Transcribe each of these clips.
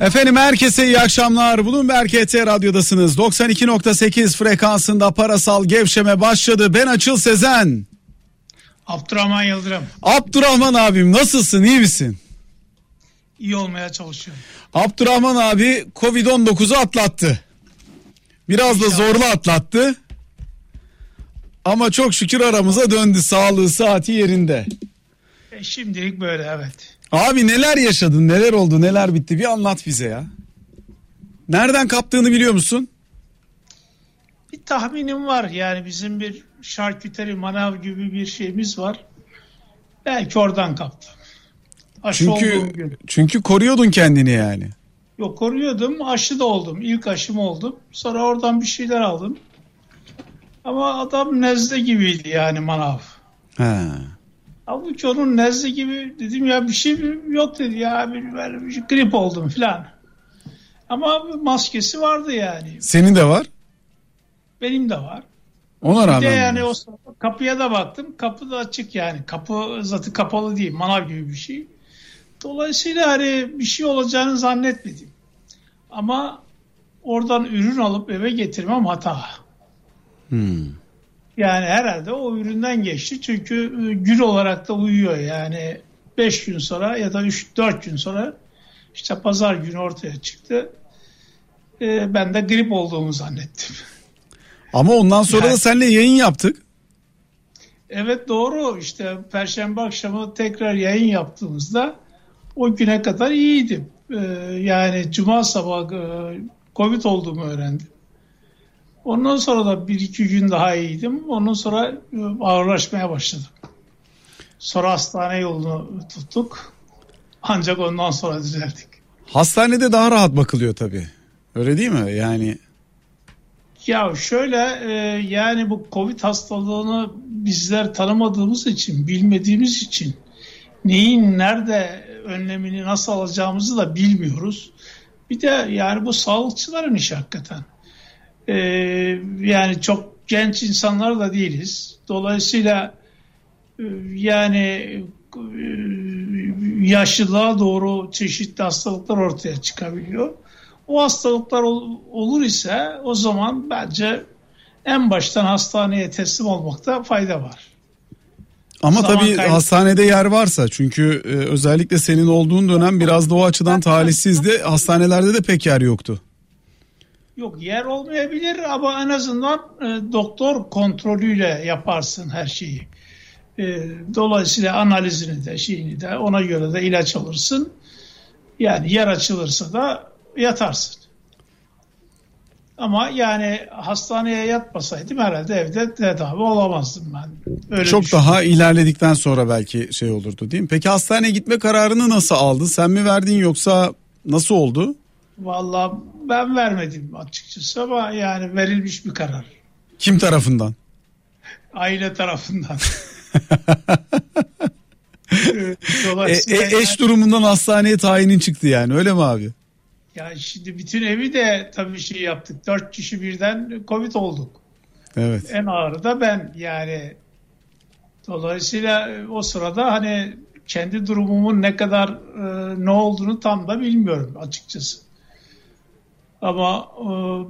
Efendim herkese iyi akşamlar. Bloomberg HT Radyo'dasınız. 92.8 frekansında parasal gevşeme başladı. Ben Açıl Sezen. Abdurrahman Yıldırım. Abdurrahman abim nasılsın iyi misin? İyi olmaya çalışıyorum. Abdurrahman abi Covid-19'u atlattı. Biraz da zorlu atlattı. Ama çok şükür aramıza döndü. Sağlığı saati yerinde. E, şimdilik böyle evet. Abi neler yaşadın neler oldu neler bitti bir anlat bize ya. Nereden kaptığını biliyor musun? Bir tahminim var yani bizim bir şarküteri manav gibi bir şeyimiz var. Belki oradan kaptım. Aşı Çünkü çünkü koruyordun kendini yani. Yok koruyordum aşı da oldum. İlk aşım oldum. Sonra oradan bir şeyler aldım. Ama adam nezle gibiydi yani manav. He. Halbuki onun nezle gibi dedim ya bir şey yok dedi ya bir, böyle bir grip oldum filan. Ama maskesi vardı yani. Senin de var. Benim de var. Ona Bir de rağmen. yani o sırada kapıya da baktım. Kapı da açık yani. Kapı zaten kapalı değil. Manav gibi bir şey. Dolayısıyla hani bir şey olacağını zannetmedim. Ama oradan ürün alıp eve getirmem hata. Hmm. Yani herhalde o üründen geçti. Çünkü e, gül olarak da uyuyor. Yani 5 gün sonra ya da 3-4 gün sonra işte pazar günü ortaya çıktı. E, ben de grip olduğumu zannettim. Ama ondan sonra Yani- da seninle yayın yaptık. Evet doğru işte Perşembe akşamı tekrar yayın yaptığımızda o güne kadar iyiydim. Ee, yani Cuma sabahı e, Covid olduğumu öğrendim. Ondan sonra da bir iki gün daha iyiydim. Ondan sonra e, ağırlaşmaya başladım. Sonra hastane yolunu tuttuk. Ancak ondan sonra düzeldik. Hastanede daha rahat bakılıyor tabii. Öyle değil mi? Yani Ya şöyle e, yani bu Covid hastalığını bizler tanımadığımız için, bilmediğimiz için neyin nerede önlemini nasıl alacağımızı da bilmiyoruz. Bir de yani bu sağlıkçıların işi hakikaten. E, yani çok genç insanlar da değiliz. Dolayısıyla e, yani e, yaşlılığa doğru çeşitli hastalıklar ortaya çıkabiliyor. O hastalıklar ol- olur ise o zaman bence en baştan hastaneye teslim olmakta fayda var. ama Zaman tabii kaybı- hastanede yer varsa çünkü e, özellikle senin olduğun dönem biraz da o açıdan talihsizdi. Hastanelerde de pek yer yoktu. Yok yer olmayabilir ama en azından e, doktor kontrolüyle yaparsın her şeyi. E, dolayısıyla analizini de şeyini de ona göre de ilaç alırsın. Yani yer açılırsa da yatarsın. Ama yani hastaneye yatmasaydım herhalde evde tedavi olamazdım ben. Öyle Çok daha ilerledikten sonra belki şey olurdu değil mi? Peki hastaneye gitme kararını nasıl aldın? Sen mi verdin yoksa nasıl oldu? Vallahi ben vermedim açıkçası ama yani verilmiş bir karar. Kim tarafından? Aile tarafından. E, e, eş durumundan hastaneye tayinin çıktı yani öyle mi abi? ya şimdi bütün evi de tabii şey yaptık. Dört kişi birden Covid olduk. Evet. En ağırı da ben yani. Dolayısıyla e, o sırada hani kendi durumumun ne kadar e, ne olduğunu tam da bilmiyorum açıkçası. Ama e,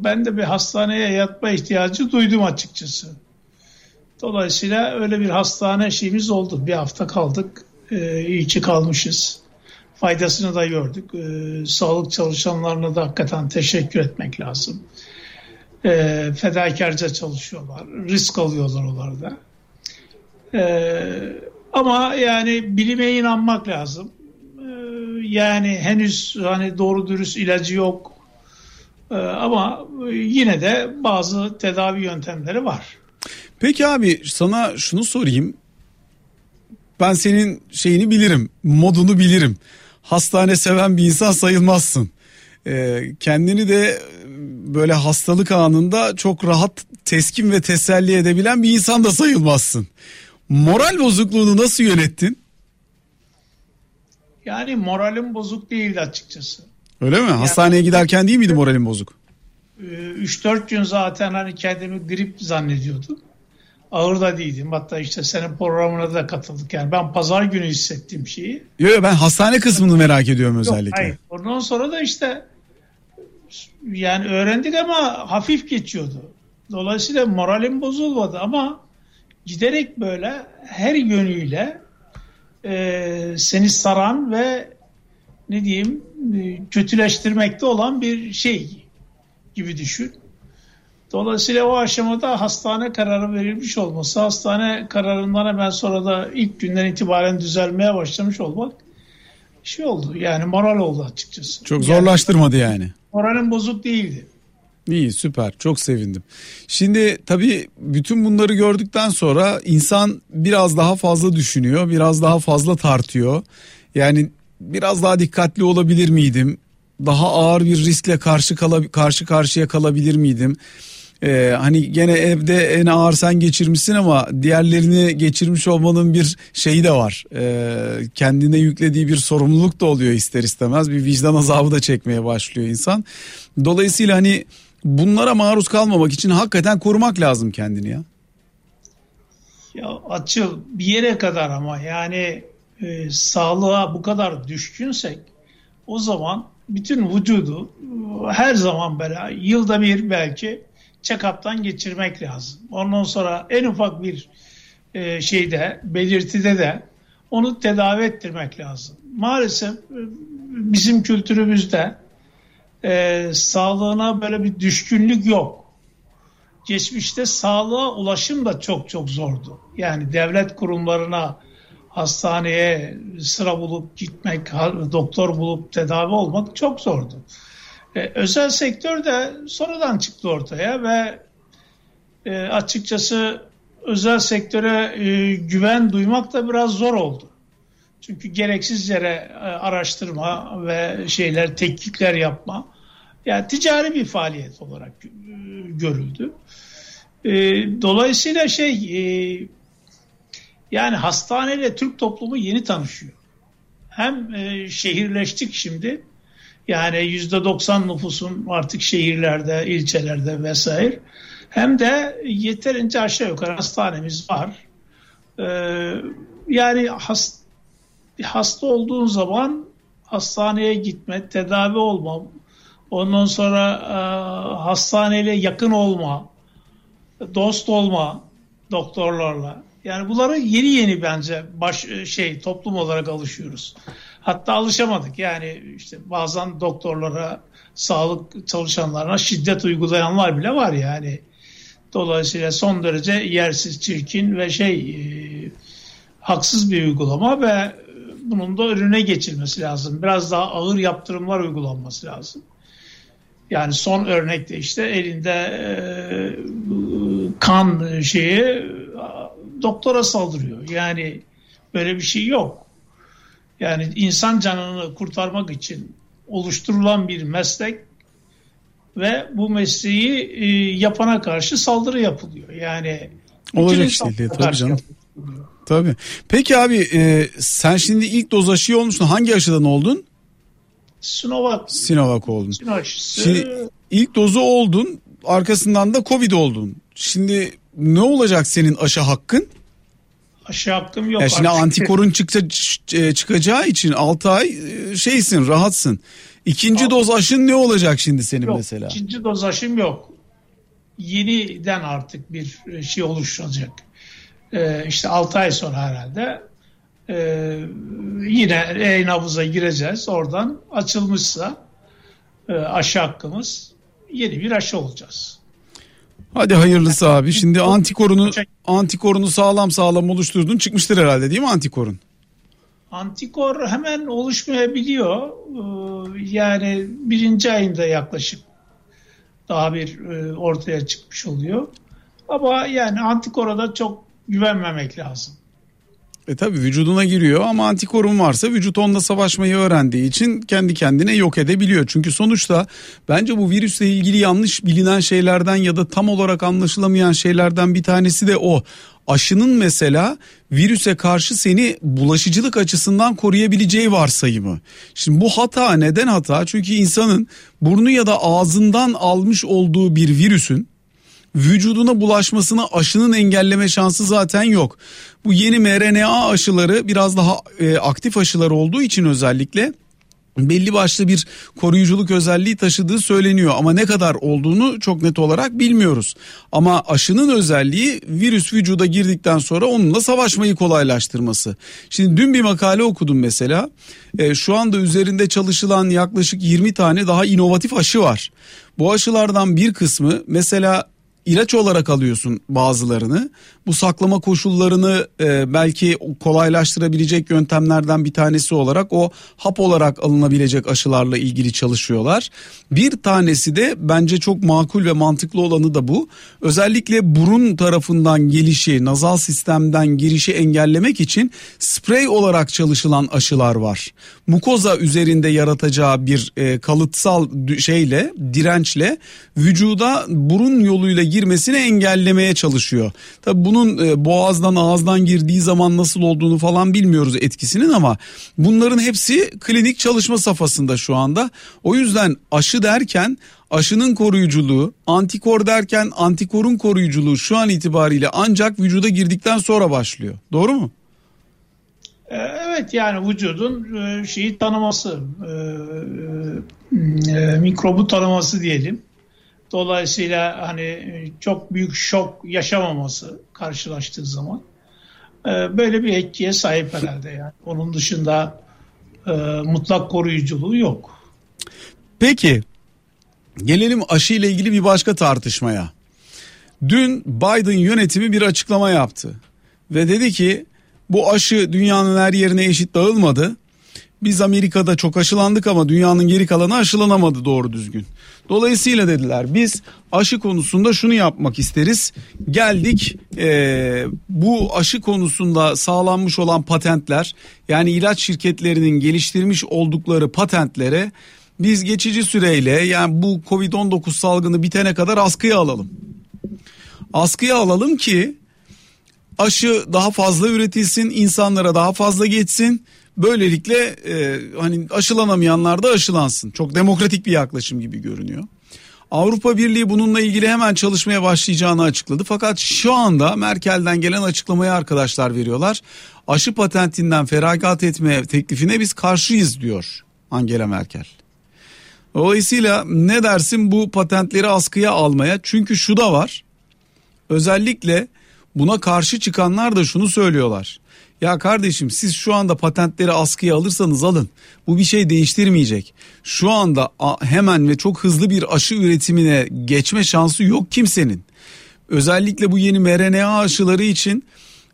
ben de bir hastaneye yatma ihtiyacı duydum açıkçası. Dolayısıyla öyle bir hastane şeyimiz oldu. Bir hafta kaldık. E, iyi kalmışız. Faydasını da gördük. E, sağlık çalışanlarına da hakikaten teşekkür etmek lazım. E, fedakarca çalışıyorlar. Risk alıyorlar onlarda. E, ama yani bilime inanmak lazım. E, yani henüz hani doğru dürüst ilacı yok. E, ama yine de bazı tedavi yöntemleri var. Peki abi sana şunu sorayım. Ben senin şeyini bilirim, modunu bilirim. Hastane seven bir insan sayılmazsın. Ee, kendini de böyle hastalık anında çok rahat teskin ve teselli edebilen bir insan da sayılmazsın. Moral bozukluğunu nasıl yönettin? Yani moralim bozuk değildi açıkçası. Öyle mi? Hastaneye giderken değil miydi moralin bozuk? Ee, 3-4 gün zaten hani kendimi grip zannediyordum. Ağır da değildim. Hatta işte senin programına da katıldık. Yani ben pazar günü hissettiğim şeyi. Yok yok ben hastane kısmını merak ediyorum Yok, özellikle. hayır Ondan sonra da işte yani öğrendik ama hafif geçiyordu. Dolayısıyla moralim bozulmadı ama giderek böyle her yönüyle e, seni saran ve ne diyeyim kötüleştirmekte olan bir şey gibi düşün. Dolayısıyla o aşamada hastane kararı verilmiş olması, hastane kararından hemen sonra da ilk günden itibaren düzelmeye başlamış olmak şey oldu. Yani moral oldu açıkçası. Çok zorlaştırmadı yani. yani. Moralim bozuk değildi. İyi süper çok sevindim. Şimdi tabii bütün bunları gördükten sonra insan biraz daha fazla düşünüyor, biraz daha fazla tartıyor. Yani biraz daha dikkatli olabilir miydim? Daha ağır bir riskle karşı kala, karşı karşıya kalabilir miydim? Ee, hani gene evde en ağır sen geçirmişsin ama diğerlerini geçirmiş olmanın bir şeyi de var. Ee, kendine yüklediği bir sorumluluk da oluyor ister istemez. Bir vicdan azabı da çekmeye başlıyor insan. Dolayısıyla hani bunlara maruz kalmamak için hakikaten korumak lazım kendini ya. Ya açıl bir yere kadar ama yani e, sağlığa bu kadar düşkünsek o zaman bütün vücudu her zaman böyle yılda bir belki check-up'tan geçirmek lazım. Ondan sonra en ufak bir e, şeyde belirtide de onu tedavi ettirmek lazım. Maalesef e, bizim kültürümüzde e, sağlığına böyle bir düşkünlük yok. Geçmişte sağlığa ulaşım da çok çok zordu. Yani devlet kurumlarına, hastaneye sıra bulup gitmek, doktor bulup tedavi olmak çok zordu. E, özel sektör de sonradan çıktı ortaya ve e, açıkçası özel sektöre e, güven duymak da biraz zor oldu. Çünkü gereksiz yere e, araştırma ve şeyler, tetkikler yapma yani ticari bir faaliyet olarak e, görüldü. E, dolayısıyla şey e, yani hastaneyle Türk toplumu yeni tanışıyor. Hem e, şehirleştik şimdi yani yüzde 90 nüfusun artık şehirlerde, ilçelerde vesaire. Hem de yeterince aşağı yukarı hastanemiz var. Ee, yani hast, hasta olduğun zaman hastaneye gitme, tedavi olma, ondan sonra e, hastaneyle yakın olma, dost olma doktorlarla. Yani bunları yeni yeni bence baş şey toplum olarak alışıyoruz. Hatta alışamadık. Yani işte bazen doktorlara, sağlık çalışanlarına şiddet uygulayanlar bile var yani. Dolayısıyla son derece yersiz, çirkin ve şey e, haksız bir uygulama ve bunun da önüne geçilmesi lazım. Biraz daha ağır yaptırımlar uygulanması lazım. Yani son örnekte işte elinde e, kan şeyi doktora saldırıyor. Yani böyle bir şey yok. Yani insan canını kurtarmak için oluşturulan bir meslek ve bu mesleği e, yapana karşı saldırı yapılıyor. Yani olacak şey değil tabii canım. Tabii. Peki abi e, sen şimdi ilk doz aşıyı olmuştun. Hangi aşıdan oldun? Sinovac. Sinovac oldun. Şimdi ilk dozu oldun. Arkasından da Covid oldun. Şimdi ne olacak senin aşı hakkın? Aşı hakkım yok. Ya şimdi artık. antikorun çıksa, e, çıkacağı için 6 ay e, şeysin rahatsın. İkinci Al. doz aşın ne olacak şimdi senin yok, mesela? İkinci doz aşım yok. Yeniden artık bir e, şey oluşacak. Ee, işte 6 ay sonra herhalde yine e-nabıza gireceğiz. Oradan açılmışsa e, aşı hakkımız yeni bir aşı olacağız. Hadi hayırlısı abi. Şimdi antikorunu antikorunu sağlam sağlam oluşturdun. Çıkmıştır herhalde değil mi antikorun? Antikor hemen oluşmayabiliyor. Ee, yani birinci ayında yaklaşık daha bir e, ortaya çıkmış oluyor. Ama yani antikora da çok güvenmemek lazım. E tabi vücuduna giriyor ama antikorun varsa vücut onunla savaşmayı öğrendiği için kendi kendine yok edebiliyor. Çünkü sonuçta bence bu virüsle ilgili yanlış bilinen şeylerden ya da tam olarak anlaşılamayan şeylerden bir tanesi de o. Aşının mesela virüse karşı seni bulaşıcılık açısından koruyabileceği varsayımı. Şimdi bu hata neden hata? Çünkü insanın burnu ya da ağzından almış olduğu bir virüsün vücuduna bulaşmasını aşının engelleme şansı zaten yok. Bu yeni mRNA aşıları biraz daha e, aktif aşılar olduğu için özellikle belli başlı bir koruyuculuk özelliği taşıdığı söyleniyor ama ne kadar olduğunu çok net olarak bilmiyoruz. Ama aşının özelliği virüs vücuda girdikten sonra onunla savaşmayı kolaylaştırması. Şimdi dün bir makale okudum mesela. E, şu anda üzerinde çalışılan yaklaşık 20 tane daha inovatif aşı var. Bu aşılardan bir kısmı mesela ilaç olarak alıyorsun bazılarını. Bu saklama koşullarını e, belki kolaylaştırabilecek yöntemlerden bir tanesi olarak o hap olarak alınabilecek aşılarla ilgili çalışıyorlar. Bir tanesi de bence çok makul ve mantıklı olanı da bu. Özellikle burun tarafından gelişi, nazal sistemden girişi engellemek için sprey olarak çalışılan aşılar var. Mukoza üzerinde yaratacağı bir e, kalıtsal şeyle, dirençle vücuda burun yoluyla girmesini engellemeye çalışıyor. Tabi bunun e, boğazdan ağızdan girdiği zaman nasıl olduğunu falan bilmiyoruz etkisinin ama bunların hepsi klinik çalışma safhasında şu anda. O yüzden aşı derken aşının koruyuculuğu, antikor derken antikorun koruyuculuğu şu an itibariyle ancak vücuda girdikten sonra başlıyor. Doğru mu? E, evet yani vücudun e, şeyi tanıması, mikrobu tanıması diyelim. Dolayısıyla hani e, çok büyük şok yaşamaması karşılaştığı zaman e, böyle bir etkiye sahip herhalde yani. Onun dışında e, mutlak koruyuculuğu yok. Peki gelelim aşı ile ilgili bir başka tartışmaya. Dün Biden yönetimi bir açıklama yaptı ve dedi ki bu aşı dünyanın her yerine eşit dağılmadı. Biz Amerika'da çok aşılandık ama dünyanın geri kalanı aşılanamadı doğru düzgün. Dolayısıyla dediler biz aşı konusunda şunu yapmak isteriz. Geldik e, bu aşı konusunda sağlanmış olan patentler yani ilaç şirketlerinin geliştirmiş oldukları patentlere biz geçici süreyle yani bu Covid-19 salgını bitene kadar askıya alalım. Askıya alalım ki aşı daha fazla üretilsin, insanlara daha fazla geçsin Böylelikle e, hani aşılanamayanlar da aşılansın. Çok demokratik bir yaklaşım gibi görünüyor. Avrupa Birliği bununla ilgili hemen çalışmaya başlayacağını açıkladı. Fakat şu anda Merkel'den gelen açıklamayı arkadaşlar veriyorlar. Aşı patentinden feragat etme teklifine biz karşıyız diyor Angela Merkel. Dolayısıyla ne dersin bu patentleri askıya almaya? Çünkü şu da var. Özellikle buna karşı çıkanlar da şunu söylüyorlar. Ya kardeşim siz şu anda patentleri askıya alırsanız alın. Bu bir şey değiştirmeyecek. Şu anda hemen ve çok hızlı bir aşı üretimine geçme şansı yok kimsenin. Özellikle bu yeni mRNA aşıları için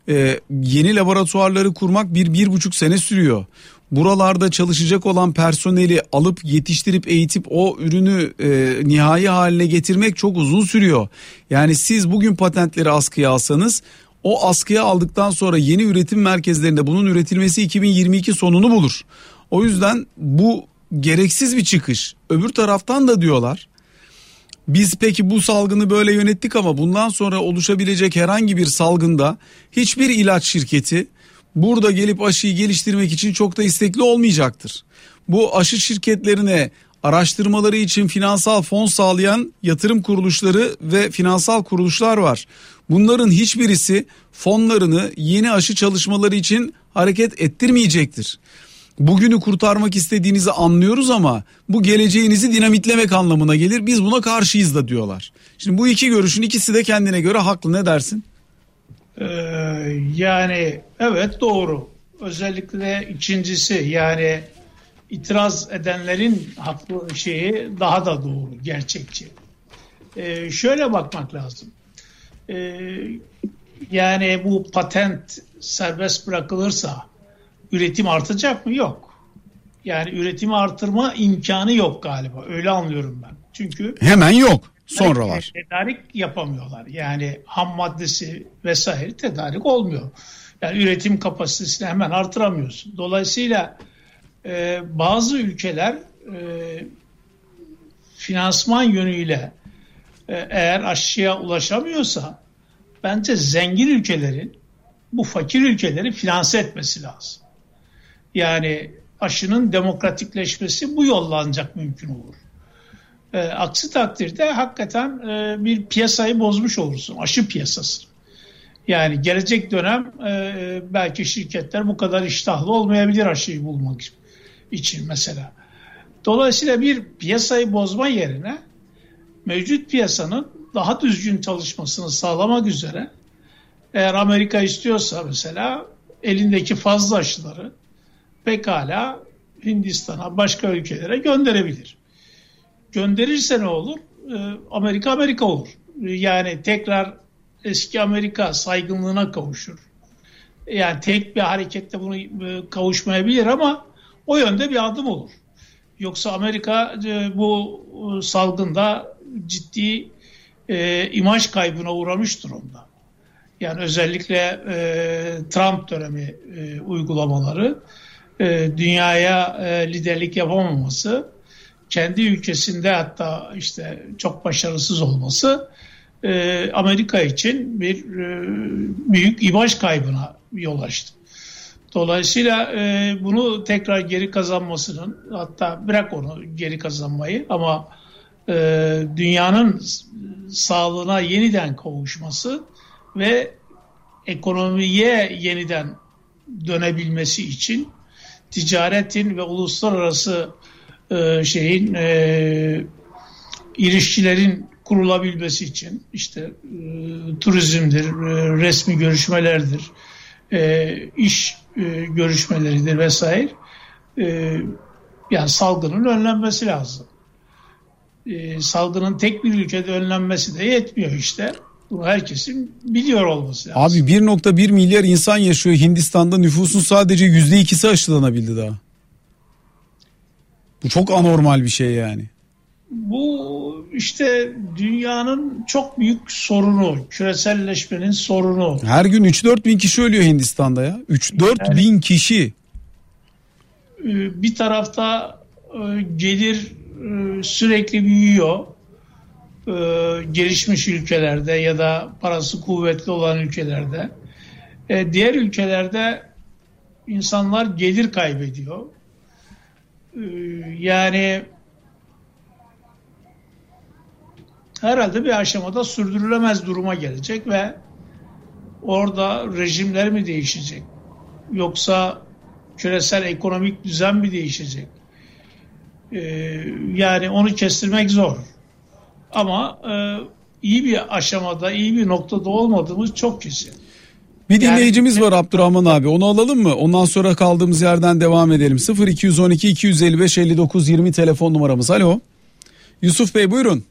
e, yeni laboratuvarları kurmak bir, bir buçuk sene sürüyor. Buralarda çalışacak olan personeli alıp yetiştirip eğitip o ürünü e, nihai haline getirmek çok uzun sürüyor. Yani siz bugün patentleri askıya alsanız o askıya aldıktan sonra yeni üretim merkezlerinde bunun üretilmesi 2022 sonunu bulur. O yüzden bu gereksiz bir çıkış. Öbür taraftan da diyorlar biz peki bu salgını böyle yönettik ama bundan sonra oluşabilecek herhangi bir salgında hiçbir ilaç şirketi burada gelip aşıyı geliştirmek için çok da istekli olmayacaktır. Bu aşı şirketlerine araştırmaları için finansal fon sağlayan yatırım kuruluşları ve finansal kuruluşlar var. Bunların hiçbirisi fonlarını yeni aşı çalışmaları için hareket ettirmeyecektir. Bugünü kurtarmak istediğinizi anlıyoruz ama bu geleceğinizi dinamitlemek anlamına gelir. Biz buna karşıyız da diyorlar. Şimdi bu iki görüşün ikisi de kendine göre haklı ne dersin? Ee, yani evet doğru. Özellikle ikincisi yani itiraz edenlerin haklı şeyi daha da doğru, gerçekçi. Ee, şöyle bakmak lazım. Ee, yani bu patent serbest bırakılırsa üretim artacak mı? Yok. Yani üretimi artırma imkanı yok galiba. Öyle anlıyorum ben. Çünkü hemen yok. Sonra var. Tedarik yapamıyorlar. Yani ham maddesi vesaire tedarik olmuyor. Yani üretim kapasitesini hemen artıramıyorsun. Dolayısıyla e, bazı ülkeler e, finansman yönüyle eğer aşıya ulaşamıyorsa bence zengin ülkelerin bu fakir ülkeleri finanse etmesi lazım. Yani aşının demokratikleşmesi bu yolla ancak mümkün olur. E, aksi takdirde hakikaten e, bir piyasayı bozmuş olursun. Aşı piyasası. Yani gelecek dönem e, belki şirketler bu kadar iştahlı olmayabilir aşıyı bulmak için mesela. Dolayısıyla bir piyasayı bozma yerine mevcut piyasanın daha düzgün çalışmasını sağlamak üzere eğer Amerika istiyorsa mesela elindeki fazla aşıları pekala Hindistan'a başka ülkelere gönderebilir. Gönderirse ne olur? Ee, Amerika Amerika olur. Yani tekrar eski Amerika saygınlığına kavuşur. Yani tek bir harekette bunu e, kavuşmayabilir ama o yönde bir adım olur. Yoksa Amerika e, bu e, salgında ciddi e, imaj kaybına uğramış durumda. Yani özellikle e, Trump dönemi e, uygulamaları, e, dünyaya e, liderlik yapamaması, kendi ülkesinde hatta işte çok başarısız olması e, Amerika için bir e, büyük imaj kaybına yol açtı. Dolayısıyla e, bunu tekrar geri kazanmasının hatta bırak onu geri kazanmayı ama e, dünyanın sağlığına yeniden kavuşması ve ekonomiye yeniden dönebilmesi için ticaretin ve uluslararası e, şeyin e, ilişkilerin kurulabilmesi için işte e, turizmdir, e, resmi görüşmelerdir, e, iş e, görüşmeleridir vesaire. E, yani salgının önlenmesi lazım. E, salgının tek bir ülkede önlenmesi de yetmiyor işte. Bunu herkesin biliyor olması lazım. Abi 1.1 milyar insan yaşıyor Hindistan'da nüfusun sadece %2'si aşılanabildi daha. Bu çok anormal bir şey yani. Bu işte dünyanın çok büyük sorunu, küreselleşmenin sorunu. Her gün 3-4 bin kişi ölüyor Hindistan'da ya. 3-4 yani, bin kişi. Ee, bir tarafta e, gelir e, sürekli büyüyor. Ee, gelişmiş ülkelerde ya da parası kuvvetli olan ülkelerde. Ee, diğer ülkelerde insanlar gelir kaybediyor. Yani herhalde bir aşamada sürdürülemez duruma gelecek ve orada rejimler mi değişecek? Yoksa küresel ekonomik düzen mi değişecek? Ee, yani onu kestirmek zor. Ama e, iyi bir aşamada, iyi bir noktada olmadığımız çok kesin. Bir dinleyicimiz yani, var Abdurrahman abi. Onu alalım mı? Ondan sonra kaldığımız yerden devam edelim. 0212 255 59 20 telefon numaramız. Alo. Yusuf Bey buyurun.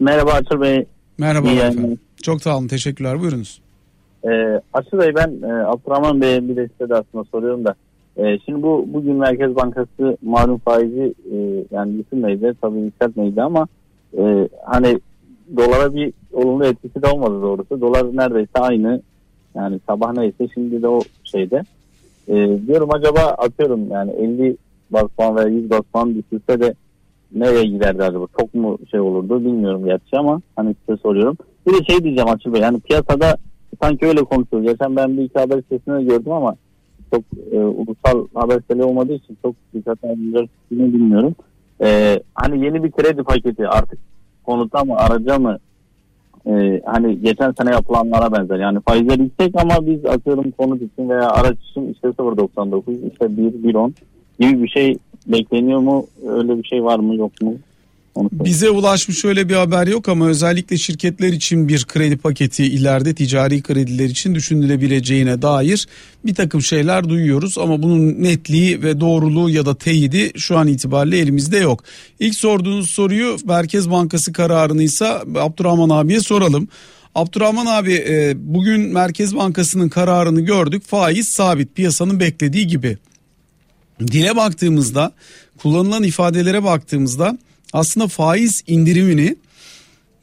Merhaba Artur Bey. Merhaba İyi efendim. Yani. Çok sağ olun. Teşekkürler. Buyurunuz. Ee, Artur Bey ben e, Abdurrahman Bey'e bir de size de aslında soruyorum da. E, şimdi bu bugün Merkez Bankası malum faizi e, yani düşürmeydi tabii yükseltmeydi ama e, hani dolara bir olumlu etkisi de olmadı doğrusu. Dolar neredeyse aynı yani sabah neyse şimdi de o şeyde. E, diyorum acaba atıyorum yani 50 bas puan veya 100 bas puan düşürse de nereye giderdi acaba? Çok mu şey olurdu bilmiyorum gerçi ama hani size soruyorum. Bir de şey diyeceğim Açıl yani piyasada sanki öyle konuşuyor. Geçen ben bir iki haber sitesinde gördüm ama çok e, ulusal haber siteli olmadığı için çok dikkat edileceğini bilmiyorum. E, hani yeni bir kredi paketi artık konuta mı araca mı e, hani geçen sene yapılanlara benzer. Yani faizler yüksek ama biz atıyorum konut için veya araç için işte 0.99 işte 1, 1.10 gibi bir şey bekleniyor mu? Öyle bir şey var mı yok mu? Bize ulaşmış öyle bir haber yok ama özellikle şirketler için bir kredi paketi ileride ticari krediler için düşünülebileceğine dair bir takım şeyler duyuyoruz ama bunun netliği ve doğruluğu ya da teyidi şu an itibariyle elimizde yok. İlk sorduğunuz soruyu Merkez Bankası kararını ise Abdurrahman abiye soralım. Abdurrahman abi e, bugün Merkez Bankası'nın kararını gördük faiz sabit piyasanın beklediği gibi. Dile baktığımızda kullanılan ifadelere baktığımızda aslında faiz indirimini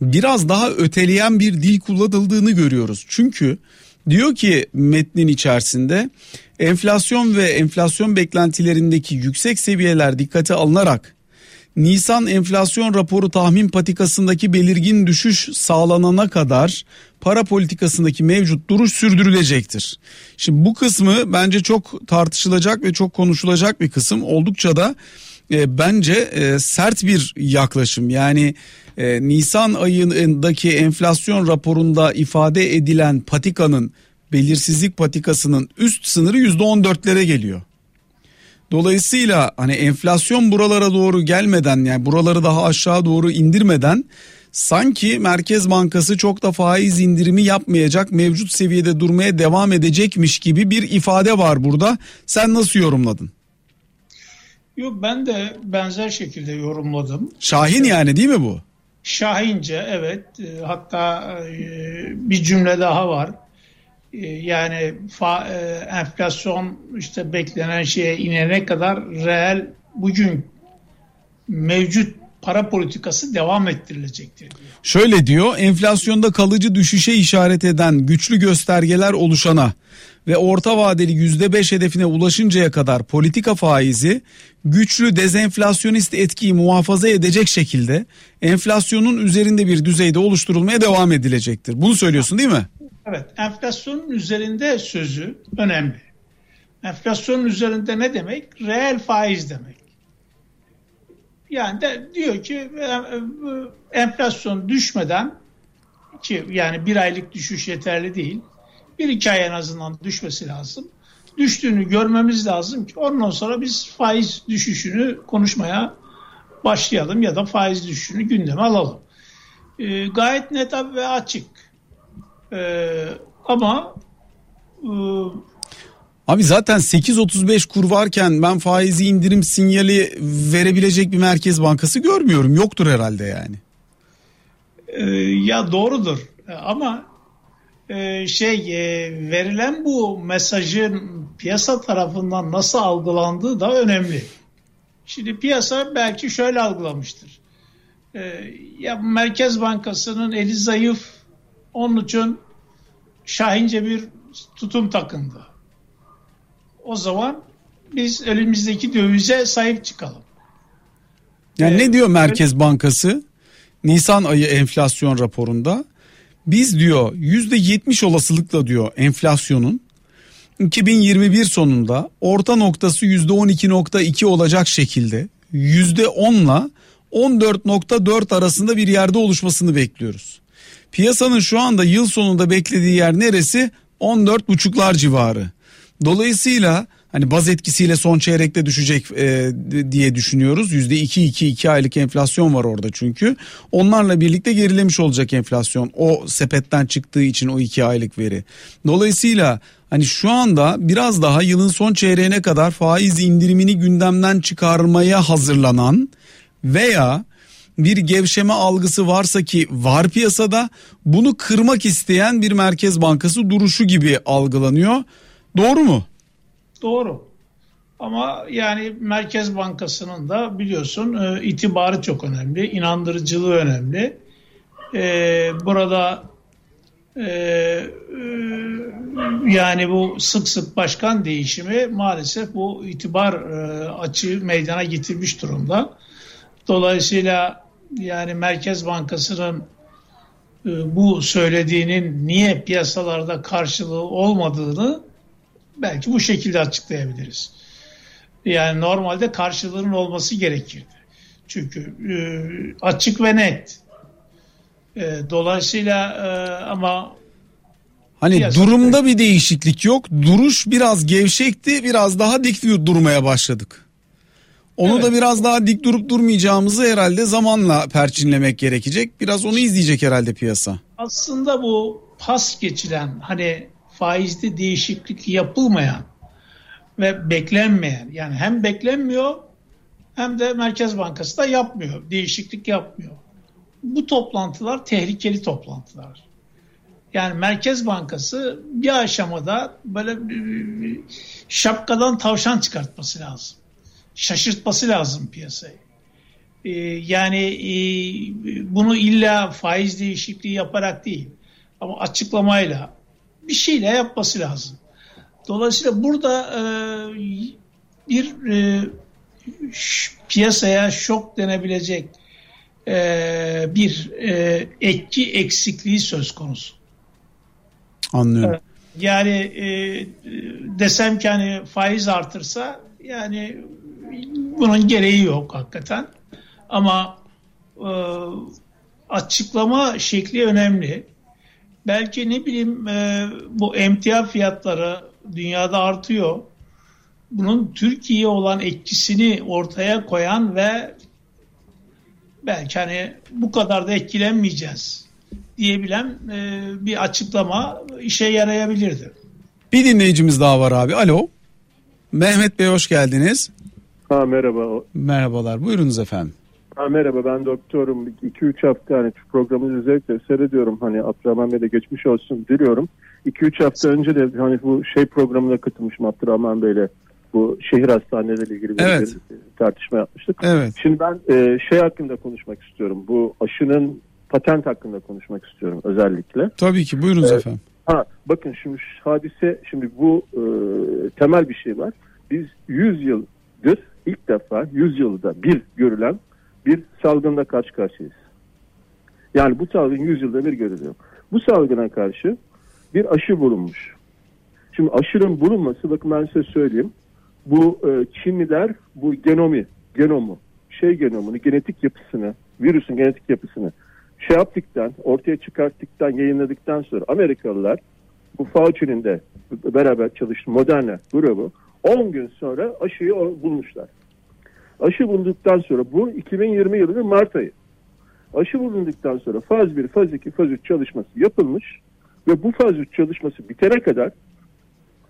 biraz daha öteleyen bir dil kullanıldığını görüyoruz. Çünkü diyor ki metnin içerisinde enflasyon ve enflasyon beklentilerindeki yüksek seviyeler dikkate alınarak Nisan enflasyon raporu tahmin patikasındaki belirgin düşüş sağlanana kadar para politikasındaki mevcut duruş sürdürülecektir. Şimdi bu kısmı bence çok tartışılacak ve çok konuşulacak bir kısım. Oldukça da e, bence e, sert bir yaklaşım. Yani e, Nisan ayındaki enflasyon raporunda ifade edilen patikanın belirsizlik patikasının üst sınırı yüzde on dörtlere geliyor. Dolayısıyla hani enflasyon buralara doğru gelmeden yani buraları daha aşağı doğru indirmeden sanki Merkez Bankası çok da faiz indirimi yapmayacak, mevcut seviyede durmaya devam edecekmiş gibi bir ifade var burada. Sen nasıl yorumladın? Yok ben de benzer şekilde yorumladım. Şahin yani değil mi bu? Şahince evet. E, hatta e, bir cümle daha var. E, yani fa, enflasyon işte beklenen şeye inene kadar reel bugün mevcut para politikası devam ettirilecektir diyor. Şöyle diyor enflasyonda kalıcı düşüşe işaret eden güçlü göstergeler oluşana ve orta vadeli %5 hedefine ulaşıncaya kadar politika faizi güçlü dezenflasyonist etkiyi muhafaza edecek şekilde enflasyonun üzerinde bir düzeyde oluşturulmaya devam edilecektir. Bunu söylüyorsun değil mi? Evet enflasyonun üzerinde sözü önemli. Enflasyonun üzerinde ne demek? Reel faiz demek. Yani de diyor ki e, e, enflasyon düşmeden ki yani bir aylık düşüş yeterli değil. Bir iki ay en azından düşmesi lazım. Düştüğünü görmemiz lazım ki ondan sonra biz faiz düşüşünü konuşmaya başlayalım ya da faiz düşüşünü gündeme alalım. E, gayet net ve açık. E, ama e, Abi zaten 8.35 kur varken ben faizi indirim sinyali verebilecek bir merkez bankası görmüyorum. Yoktur herhalde yani. Ee, ya doğrudur ama e, şey e, verilen bu mesajın piyasa tarafından nasıl algılandığı da önemli. Şimdi piyasa belki şöyle algılamıştır. E, ya Merkez Bankası'nın eli zayıf onun için şahince bir tutum takındı o zaman biz elimizdeki dövize sahip çıkalım. Yani ee, ne diyor Merkez Bankası? Nisan ayı enflasyon raporunda biz diyor yüzde yetmiş olasılıkla diyor enflasyonun 2021 sonunda orta noktası yüzde on iki nokta iki olacak şekilde yüzde onla 14.4 arasında bir yerde oluşmasını bekliyoruz. Piyasanın şu anda yıl sonunda beklediği yer neresi? 14 buçuklar civarı. Dolayısıyla hani baz etkisiyle son çeyrekte düşecek e, diye düşünüyoruz. Yüzde iki iki iki aylık enflasyon var orada çünkü. Onlarla birlikte gerilemiş olacak enflasyon. O sepetten çıktığı için o iki aylık veri. Dolayısıyla hani şu anda biraz daha yılın son çeyreğine kadar faiz indirimini gündemden çıkarmaya hazırlanan veya bir gevşeme algısı varsa ki var piyasada bunu kırmak isteyen bir merkez bankası duruşu gibi algılanıyor. Doğru mu? Doğru. Ama yani Merkez Bankası'nın da biliyorsun e, itibarı çok önemli, inandırıcılığı önemli. E, burada e, yani bu sık sık başkan değişimi maalesef bu itibar açığı meydana getirmiş durumda. Dolayısıyla yani Merkez Bankası'nın bu söylediğinin niye piyasalarda karşılığı olmadığını belki bu şekilde açıklayabiliriz. Yani normalde karşılığının olması gerekirdi. Çünkü e, açık ve net. E, dolayısıyla e, ama Hani piyasada... durumda bir değişiklik yok. Duruş biraz gevşekti. Biraz daha dik durmaya başladık. Onu evet. da biraz daha dik durup durmayacağımızı herhalde zamanla perçinlemek gerekecek. Biraz onu izleyecek herhalde piyasa. Aslında bu pas geçilen hani faizde değişiklik yapılmayan ve beklenmeyen yani hem beklenmiyor hem de Merkez Bankası da yapmıyor. Değişiklik yapmıyor. Bu toplantılar tehlikeli toplantılar. Yani Merkez Bankası bir aşamada böyle şapkadan tavşan çıkartması lazım. Şaşırtması lazım piyasayı. Ee, yani e, bunu illa faiz değişikliği yaparak değil ama açıklamayla bir şeyle yapması lazım. Dolayısıyla burada e, bir e, piyasaya şok denebilecek e, bir e, etki eksikliği söz konusu. Anlıyorum. Yani e, desem ki hani faiz artırsa yani bunun gereği yok hakikaten. Ama e, açıklama şekli önemli belki ne bileyim e, bu emtia fiyatları dünyada artıyor. bunun Türkiye'ye olan etkisini ortaya koyan ve belki hani bu kadar da etkilenmeyeceğiz diyebilen e, bir açıklama işe yarayabilirdi. Bir dinleyicimiz daha var abi. Alo. Mehmet Bey hoş geldiniz. Ha merhaba. Merhabalar. Buyurunuz efendim. Ha, merhaba ben doktorum. 2-3 hafta hani programınızı özellikle seyrediyorum. Hani Abdurrahman Bey de geçmiş olsun diliyorum. 2-3 hafta önce de hani bu şey programına katılmışım Abdurrahman Bey'le. Bu şehir hastaneleriyle ilgili bir, Evet. bir tartışma yapmıştık. Evet. Şimdi ben e, şey hakkında konuşmak istiyorum. Bu aşının patent hakkında konuşmak istiyorum özellikle. Tabii ki buyurunuz Evet. efendim. Ha bakın şimdi şu hadise şimdi bu e, temel bir şey var. Biz 100 yıldır ilk defa 100 yılda bir görülen bir salgınla karşı karşıyayız. Yani bu salgın 100 yılda bir görülüyor. Bu salgına karşı bir aşı bulunmuş. Şimdi aşının bulunması bakın ben size söyleyeyim. Bu e, Çinliler bu genomi, genomu, şey genomunu, genetik yapısını, virüsün genetik yapısını şey yaptıktan, ortaya çıkarttıktan, yayınladıktan sonra Amerikalılar bu Fauci'nin de beraber çalıştığı Moderna grubu 10 gün sonra aşıyı bulmuşlar. Aşı bulunduktan sonra bu 2020 yılının Mart ayı. Aşı bulunduktan sonra faz 1, faz 2, faz 3 çalışması yapılmış ve bu faz 3 çalışması bitene kadar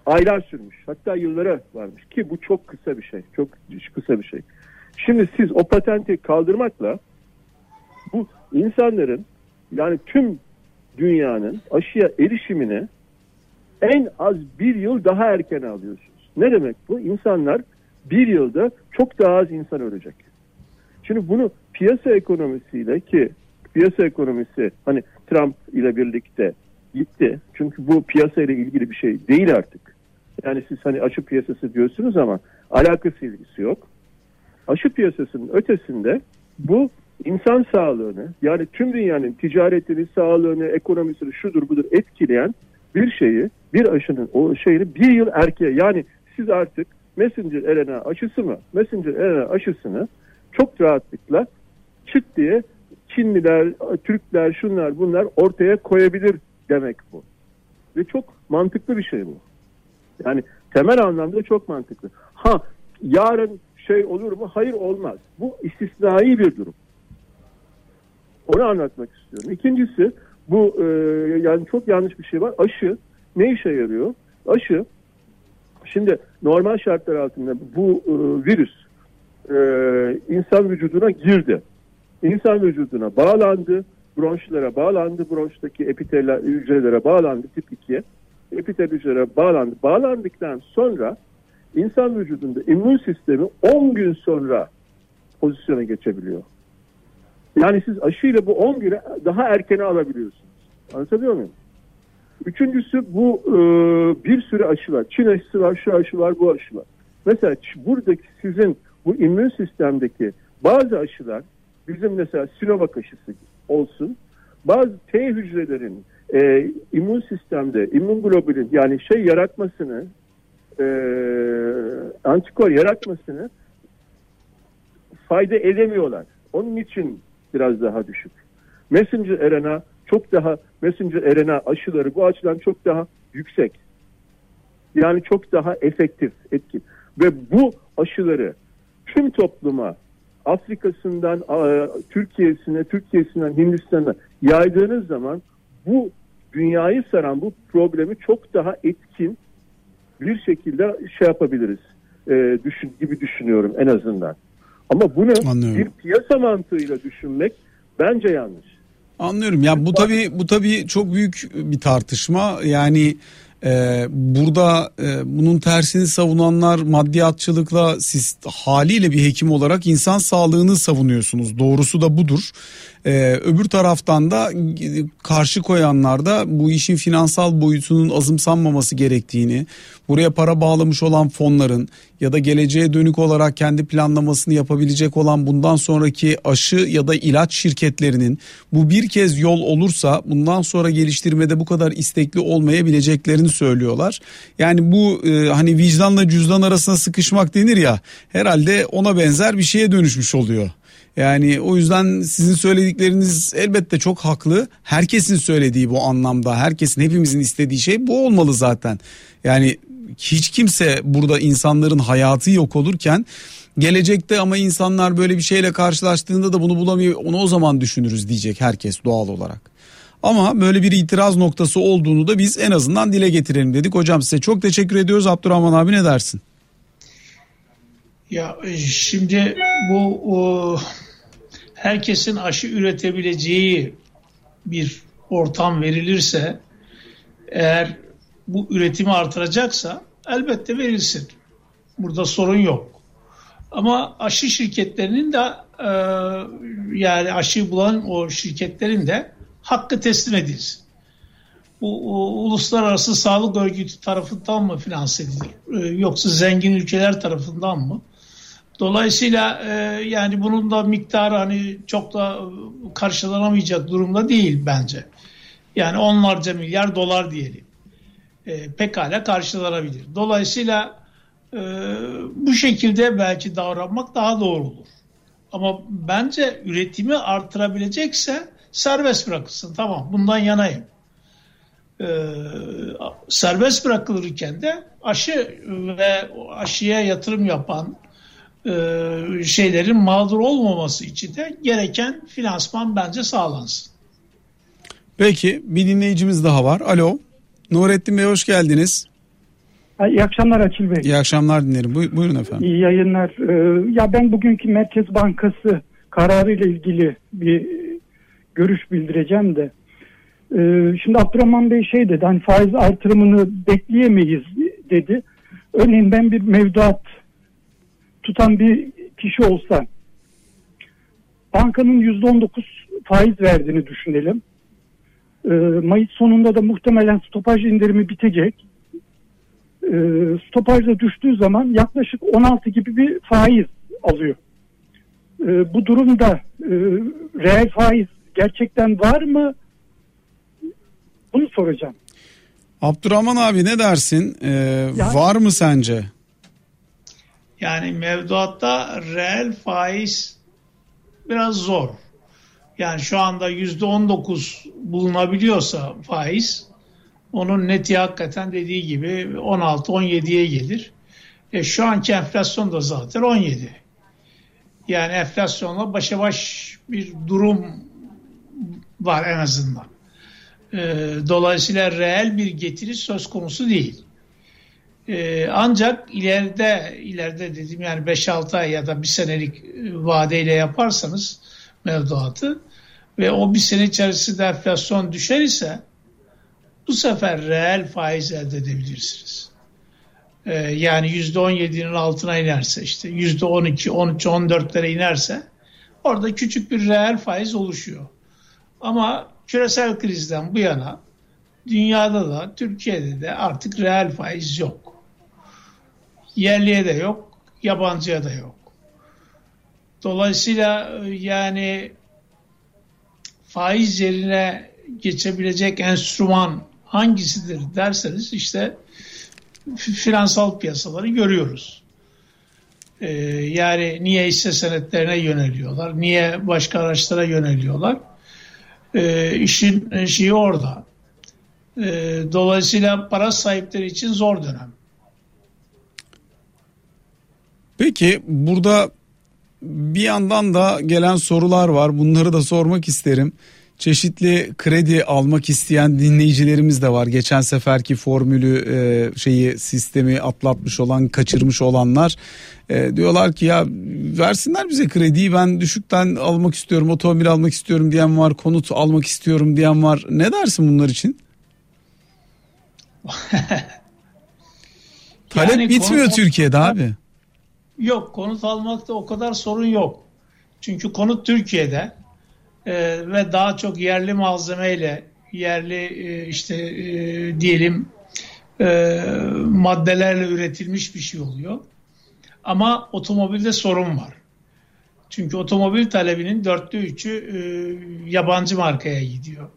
aylar sürmüş. Hatta yıllara varmış ki bu çok kısa bir şey. Çok kısa bir şey. Şimdi siz o patenti kaldırmakla bu insanların yani tüm dünyanın aşıya erişimini en az bir yıl daha erken alıyorsunuz. Ne demek bu? İnsanlar bir yılda çok daha az insan ölecek. Şimdi bunu piyasa ekonomisiyle ki piyasa ekonomisi hani Trump ile birlikte gitti. Çünkü bu piyasa ile ilgili bir şey değil artık. Yani siz hani aşı piyasası diyorsunuz ama alakası ilgisi yok. Aşı piyasasının ötesinde bu insan sağlığını yani tüm dünyanın ticaretini, sağlığını, ekonomisini şudur budur etkileyen bir şeyi, bir aşının o şeyini bir yıl erkeğe yani siz artık messenger RNA aşısı mı? Messenger RNA aşısını çok rahatlıkla çıt diye Çinliler, Türkler, şunlar bunlar ortaya koyabilir demek bu. Ve çok mantıklı bir şey bu. Yani temel anlamda çok mantıklı. Ha yarın şey olur mu? Hayır olmaz. Bu istisnai bir durum. Onu anlatmak istiyorum. İkincisi bu e, yani çok yanlış bir şey var. Aşı ne işe yarıyor? Aşı şimdi normal şartlar altında bu e, virüs e, insan vücuduna girdi. İnsan vücuduna bağlandı. Bronşlara bağlandı. Bronştaki epiteller hücrelere bağlandı tip 2'ye. Epitel hücrelere bağlandı. Bağlandıktan sonra insan vücudunda immün sistemi 10 gün sonra pozisyona geçebiliyor. Yani siz aşıyla bu 10 güne daha erkene alabiliyorsunuz. Anlatabiliyor muyum? Üçüncüsü bu e, bir sürü aşı var. Çin aşısı var, şu aşı var, bu aşı var. Mesela buradaki sizin bu immün sistemdeki bazı aşılar bizim mesela Sinovac aşısı olsun. Bazı T hücrelerin e, immün sistemde immün globulin yani şey yaratmasını e, antikor yaratmasını fayda edemiyorlar. Onun için biraz daha düşük. Messenger RNA çok daha messenger RNA aşıları bu açıdan çok daha yüksek. Yani çok daha efektif, etkin. Ve bu aşıları tüm topluma Afrika'sından Türkiye'sine, Türkiye'sinden Hindistan'a yaydığınız zaman bu dünyayı saran bu problemi çok daha etkin bir şekilde şey yapabiliriz e, düşün, gibi düşünüyorum en azından. Ama bunu Anlıyorum. bir piyasa mantığıyla düşünmek bence yanlış. Anlıyorum. Ya bu tabii bu tabii çok büyük bir tartışma. Yani e, burada e, bunun tersini savunanlar maddiyatçılıkla siz haliyle bir hekim olarak insan sağlığını savunuyorsunuz. Doğrusu da budur. E, öbür taraftan da e, karşı koyanlar da bu işin finansal boyutunun azımsanmaması gerektiğini, buraya para bağlamış olan fonların ya da geleceğe dönük olarak kendi planlamasını yapabilecek olan bundan sonraki aşı ya da ilaç şirketlerinin bu bir kez yol olursa bundan sonra geliştirmede bu kadar istekli olmayabileceklerini söylüyorlar. Yani bu e, hani vicdanla cüzdan arasına sıkışmak denir ya herhalde ona benzer bir şeye dönüşmüş oluyor. Yani o yüzden sizin söyledikleriniz elbette çok haklı. Herkesin söylediği bu anlamda, herkesin hepimizin istediği şey bu olmalı zaten. Yani hiç kimse burada insanların hayatı yok olurken gelecekte ama insanlar böyle bir şeyle karşılaştığında da bunu bulamıyor onu o zaman düşünürüz diyecek herkes doğal olarak. Ama böyle bir itiraz noktası olduğunu da biz en azından dile getirelim dedik. Hocam size çok teşekkür ediyoruz. Abdurrahman abi ne dersin? Ya e, şimdi bu o, herkesin aşı üretebileceği bir ortam verilirse eğer bu üretimi artıracaksa elbette verilsin. Burada sorun yok. Ama aşı şirketlerinin de e, yani aşı bulan o şirketlerin de hakkı teslim edilsin. Bu o, uluslararası sağlık örgütü tarafından mı finanse edilir? E, yoksa zengin ülkeler tarafından mı? Dolayısıyla e, yani bunun da miktarı hani çok da karşılanamayacak durumda değil bence. Yani onlarca milyar dolar diyelim. E, pekala karşılanabilir. Dolayısıyla e, bu şekilde belki davranmak daha doğru olur. Ama bence üretimi artırabilecekse serbest bırakılsın. Tamam bundan yanayım. Ee, serbest bırakılırken de aşı ve aşıya yatırım yapan e, şeylerin mağdur olmaması için de gereken finansman bence sağlansın. Peki bir dinleyicimiz daha var. Alo. Nurettin Bey hoş geldiniz. İyi akşamlar Akil Bey. İyi akşamlar dinlerim. Buy- buyurun efendim. İyi yayınlar. Ee, ya ben bugünkü Merkez Bankası kararıyla ilgili bir görüş bildireceğim de. Ee, şimdi Abdurrahman Bey şey dedi hani faiz artırımını bekleyemeyiz dedi. Örneğin ben bir mevduat tutan bir kişi olsa bankanın %19 faiz verdiğini düşünelim. Ee, Mayıs sonunda da muhtemelen stopaj indirimi bitecek. Ee, stopajda düştüğü zaman yaklaşık 16 gibi bir faiz alıyor. Ee, bu durumda e, reel faiz gerçekten var mı? Bunu soracağım. Abdurrahman abi ne dersin? Ee, Ya- Var mı sence? Yani mevduatta reel faiz biraz zor. Yani şu anda yüzde on dokuz bulunabiliyorsa faiz onun neti hakikaten dediği gibi 16-17'ye gelir. E şu anki enflasyon da zaten 17. Yani enflasyonla başa baş bir durum var en azından. E, dolayısıyla reel bir getiri söz konusu değil. Ee, ancak ileride ileride dedim yani 5-6 ay ya da bir senelik e, vadeyle yaparsanız mevduatı ve o bir sene içerisinde enflasyon düşer ise bu sefer reel faiz elde edebilirsiniz. Ee, yani %17'nin altına inerse işte %12, 13, 14'lere inerse orada küçük bir reel faiz oluşuyor. Ama küresel krizden bu yana dünyada da Türkiye'de de artık reel faiz yok. Yerliye de yok, yabancıya da yok. Dolayısıyla e, yani faiz yerine geçebilecek enstrüman hangisidir derseniz işte finansal piyasaları görüyoruz. Ee, yani niye hisse senetlerine yöneliyorlar, niye başka araçlara yöneliyorlar. Ee, işin şeyi orada. Ee, dolayısıyla para sahipleri için zor dönem. Peki burada bir yandan da gelen sorular var. Bunları da sormak isterim. Çeşitli kredi almak isteyen dinleyicilerimiz de var. Geçen seferki formülü e, şeyi sistemi atlatmış olan, kaçırmış olanlar e, diyorlar ki ya versinler bize krediyi ben düşükten almak istiyorum, otomobil almak istiyorum diyen var, konut almak istiyorum diyen var. Ne dersin bunlar için? Talep Yani bitmiyor konut- Türkiye'de abi. Yok konut almakta o kadar sorun yok. Çünkü konut Türkiye'de e, ve daha çok yerli malzemeyle yerli e, işte e, diyelim e, maddelerle üretilmiş bir şey oluyor. Ama otomobilde sorun var. Çünkü otomobil talebinin dörtte üçü e, yabancı markaya gidiyor.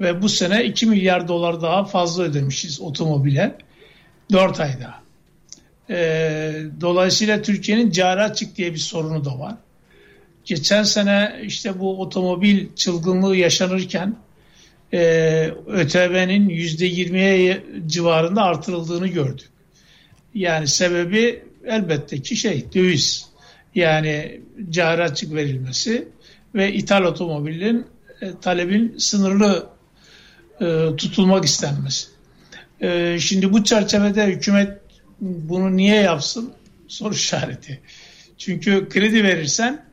Ve bu sene 2 milyar dolar daha fazla ödemişiz otomobile 4 ayda. E, dolayısıyla Türkiye'nin cari açık diye bir sorunu da var. Geçen sene işte bu otomobil çılgınlığı yaşanırken e, ÖTV'nin %20'ye civarında artırıldığını gördük. Yani sebebi elbette ki şey döviz. Yani cari açık verilmesi ve ithal otomobilin e, talebin sınırlı e, tutulmak istenmesi. E, şimdi bu çerçevede hükümet bunu niye yapsın? Soru işareti. Çünkü kredi verirsen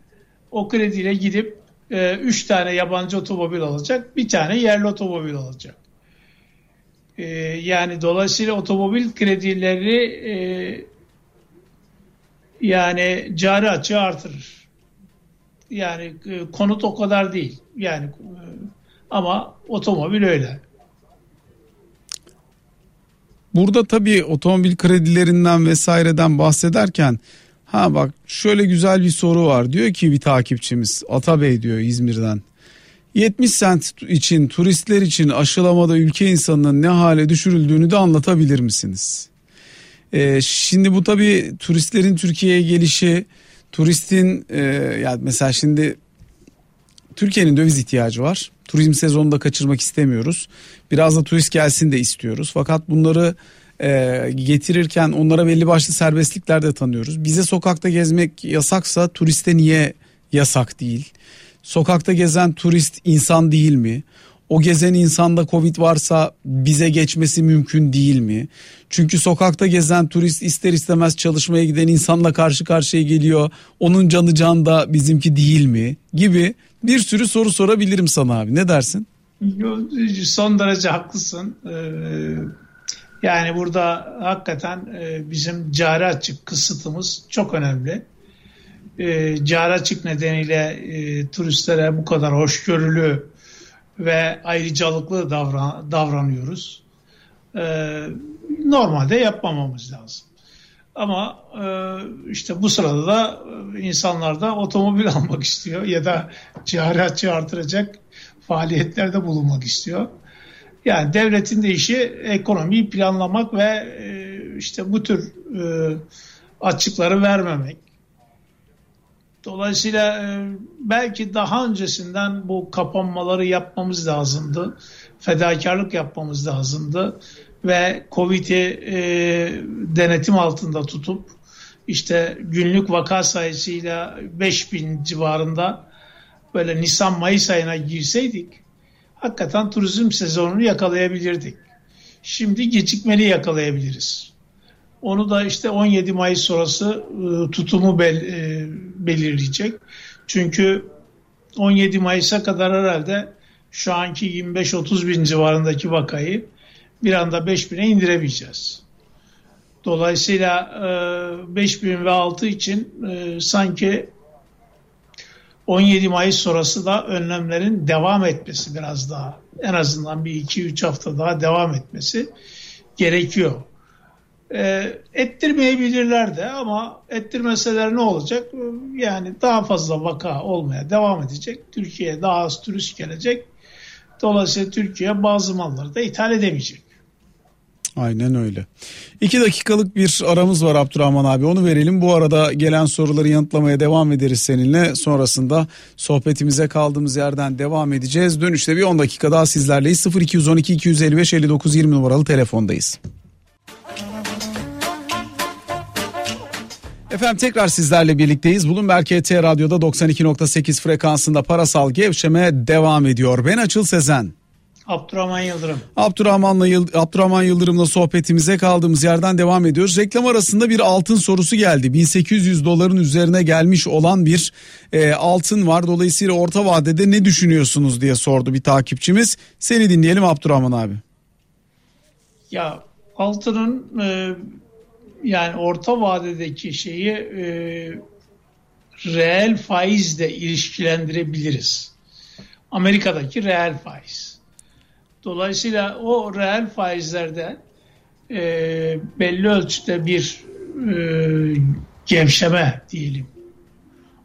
o krediyle gidip e, üç tane yabancı otomobil alacak, bir tane yerli otomobil alacak. E, yani dolayısıyla otomobil kredileri e, yani cari açığı artırır. Yani e, konut o kadar değil. Yani e, ama otomobil öyle. Burada tabii otomobil kredilerinden vesaireden bahsederken ha bak şöyle güzel bir soru var. Diyor ki bir takipçimiz Atabey diyor İzmir'den. 70 sent için turistler için aşılamada ülke insanının ne hale düşürüldüğünü de anlatabilir misiniz? Ee, şimdi bu tabii turistlerin Türkiye'ye gelişi, turistin e, yani mesela şimdi Türkiye'nin döviz ihtiyacı var. Turizm sezonunda kaçırmak istemiyoruz. Biraz da turist gelsin de istiyoruz. Fakat bunları e, getirirken onlara belli başlı serbestlikler de tanıyoruz. Bize sokakta gezmek yasaksa turiste niye yasak değil? Sokakta gezen turist insan değil mi? O gezen insanda Covid varsa bize geçmesi mümkün değil mi? Çünkü sokakta gezen turist ister istemez çalışmaya giden insanla karşı karşıya geliyor. Onun canı can da bizimki değil mi? Gibi bir sürü soru sorabilirim sana abi. Ne dersin? Son derece haklısın. Ee, yani burada hakikaten e, bizim cari açık kısıtımız çok önemli. Ee, cari açık nedeniyle e, turistlere bu kadar hoşgörülü ve ayrıcalıklı davran, davranıyoruz. Ee, normalde yapmamamız lazım. Ama e, işte bu sırada da insanlar da otomobil almak istiyor ya da açığı artıracak faaliyetlerde bulunmak istiyor. Yani devletin de işi ekonomiyi planlamak ve e, işte bu tür e, açıkları vermemek. Dolayısıyla e, belki daha öncesinden bu kapanmaları yapmamız lazımdı. Fedakarlık yapmamız lazımdı. Ve Covid'i e, denetim altında tutup işte günlük vaka sayısıyla 5000 civarında böyle Nisan-Mayıs ayına girseydik hakikaten turizm sezonunu yakalayabilirdik. Şimdi gecikmeli yakalayabiliriz. Onu da işte 17 Mayıs sonrası e, tutumu bel, e, belirleyecek. Çünkü 17 Mayıs'a kadar herhalde şu anki 25-30 bin civarındaki vakayı bir anda 5 bine indiremeyeceğiz. Dolayısıyla e, 5 bin ve altı için e, sanki 17 Mayıs sonrası da önlemlerin devam etmesi biraz daha en azından bir 2-3 hafta daha devam etmesi gerekiyor. E, ettirmeyebilirler de ama ettirmeseler ne olacak? Yani daha fazla vaka olmaya devam edecek. Türkiye'ye daha az turist gelecek. Dolayısıyla Türkiye bazı malları da ithal edemeyecek. Aynen öyle. İki dakikalık bir aramız var Abdurrahman abi onu verelim. Bu arada gelen soruları yanıtlamaya devam ederiz seninle. Sonrasında sohbetimize kaldığımız yerden devam edeceğiz. Dönüşte bir 10 dakika daha sizlerleyiz. 0212 255 59 20 numaralı telefondayız. Efendim tekrar sizlerle birlikteyiz. Bloomberg KT Radyo'da 92.8 frekansında parasal gevşeme devam ediyor. Ben Açıl Sezen. Abdurrahman Yıldırım. Abdurrahman'la Abdurrahman Yıldırım'la sohbetimize kaldığımız yerden devam ediyoruz. Reklam arasında bir altın sorusu geldi. 1800 doların üzerine gelmiş olan bir e, altın var. Dolayısıyla orta vadede ne düşünüyorsunuz diye sordu bir takipçimiz. Seni dinleyelim Abdurrahman abi. Ya altının e, yani orta vadedeki şeyi e, reel faizle ilişkilendirebiliriz. Amerika'daki reel faiz. Dolayısıyla o reel faizlerde e, belli ölçüde bir e, gevşeme diyelim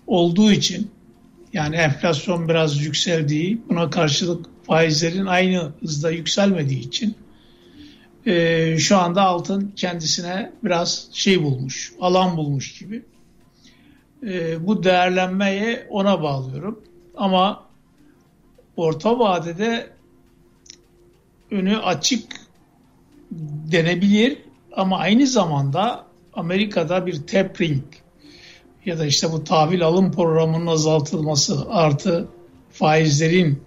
olduğu için yani enflasyon biraz yükseldiği buna karşılık faizlerin aynı hızda yükselmediği için e, şu anda altın kendisine biraz şey bulmuş, alan bulmuş gibi. E, bu değerlenmeyi ona bağlıyorum. Ama orta vadede önü açık denebilir ama aynı zamanda Amerika'da bir tapering ya da işte bu tahvil alım programının azaltılması artı faizlerin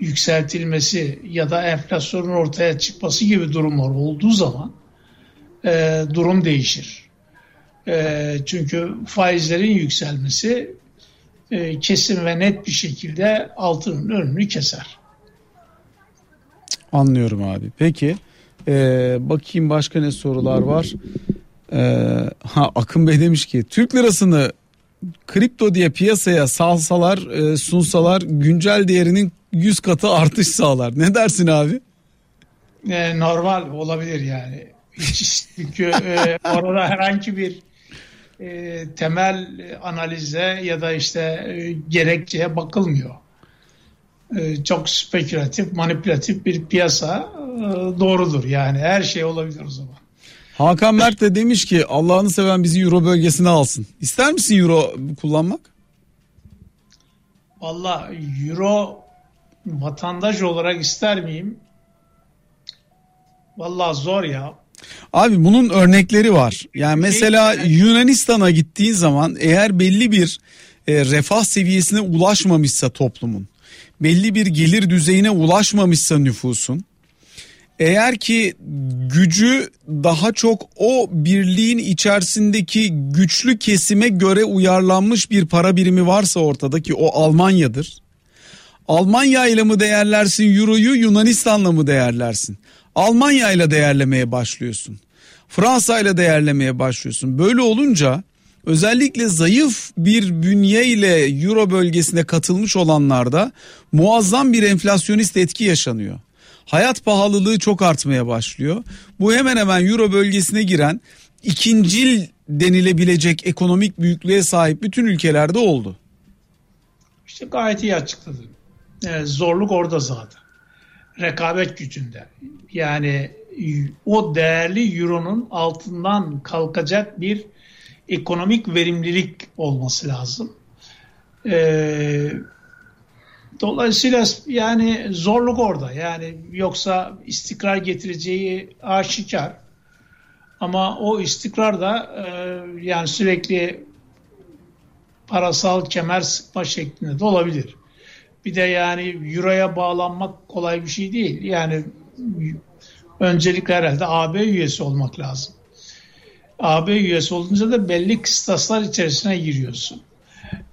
yükseltilmesi ya da enflasyonun ortaya çıkması gibi durumlar olduğu zaman e, durum değişir. E, çünkü faizlerin yükselmesi e, kesin ve net bir şekilde altının önünü keser. Anlıyorum abi. Peki ee, bakayım başka ne sorular var. Ee, ha Akın Bey demiş ki Türk lirasını kripto diye piyasaya salsalar e, sunsalar güncel değerinin 100 katı artış sağlar. Ne dersin abi? E, normal olabilir yani. Çünkü e, orada herhangi bir e, temel analize ya da işte e, gerekçeye bakılmıyor. E, çok spekülatif, manipülatif bir piyasa e, doğrudur yani her şey olabilir o zaman. Hakan Mert de demiş ki Allah'ını seven bizi Euro bölgesine alsın. İster misin Euro kullanmak? Valla Euro vatandaş olarak ister miyim? Valla zor ya. Abi bunun örnekleri var. Yani mesela Yunanistan'a gittiğin zaman eğer belli bir e, refah seviyesine ulaşmamışsa toplumun, belli bir gelir düzeyine ulaşmamışsa nüfusun, eğer ki gücü daha çok o birliğin içerisindeki güçlü kesime göre uyarlanmış bir para birimi varsa ortada ki o Almanya'dır. Almanya ile mi değerlersin euroyu Yunanistan'la mı değerlersin? Almanya ile değerlemeye başlıyorsun. Fransa ile değerlemeye başlıyorsun. Böyle olunca özellikle zayıf bir bünye ile euro bölgesine katılmış olanlarda muazzam bir enflasyonist etki yaşanıyor. Hayat pahalılığı çok artmaya başlıyor. Bu hemen hemen euro bölgesine giren ikincil denilebilecek ekonomik büyüklüğe sahip bütün ülkelerde oldu. İşte gayet iyi açıkladın. Ee, zorluk orada zaten. Rekabet gücünde. Yani o değerli euronun altından kalkacak bir ekonomik verimlilik olması lazım. Ee, dolayısıyla yani zorluk orada. Yani yoksa istikrar getireceği aşikar. Ama o istikrar da e, yani sürekli parasal kemer sıkma şeklinde de olabilir. Bir de yani euroya bağlanmak kolay bir şey değil. Yani öncelikle herhalde AB üyesi olmak lazım. AB üyesi olunca da belli kıstaslar içerisine giriyorsun.